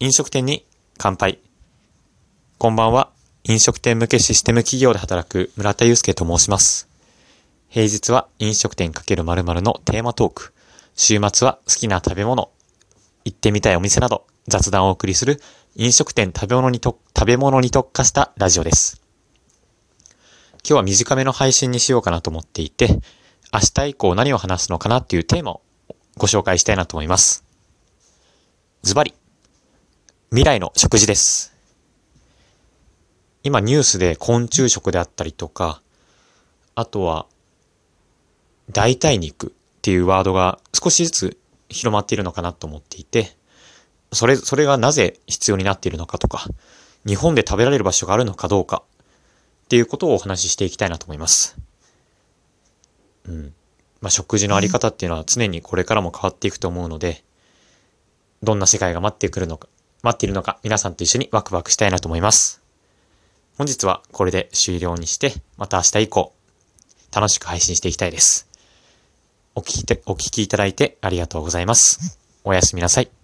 飲食店に乾杯。こんばんは。飲食店向けシステム企業で働く村田祐介と申します。平日は飲食店×〇〇のテーマトーク。週末は好きな食べ物、行ってみたいお店など雑談をお送りする飲食店食べ物にと、食べ物に特化したラジオです。今日は短めの配信にしようかなと思っていて、明日以降何を話すのかなっていうテーマをご紹介したいなと思います。ズバリ、未来の食事です。今ニュースで昆虫食であったりとか、あとは、代替肉っていうワードが少しずつ広まっているのかなと思っていて、それ、それがなぜ必要になっているのかとか、日本で食べられる場所があるのかどうかっていうことをお話ししていきたいなと思います。うん。まあ、食事のあり方っていうのは常にこれからも変わっていくと思うので、どんな世界が待ってくるのか、待っているのか、皆さんと一緒にワクワクしたいなと思います。本日はこれで終了にして、また明日以降、楽しく配信していきたいです。お聞き、お聞きいただいてありがとうございます。おやすみなさい。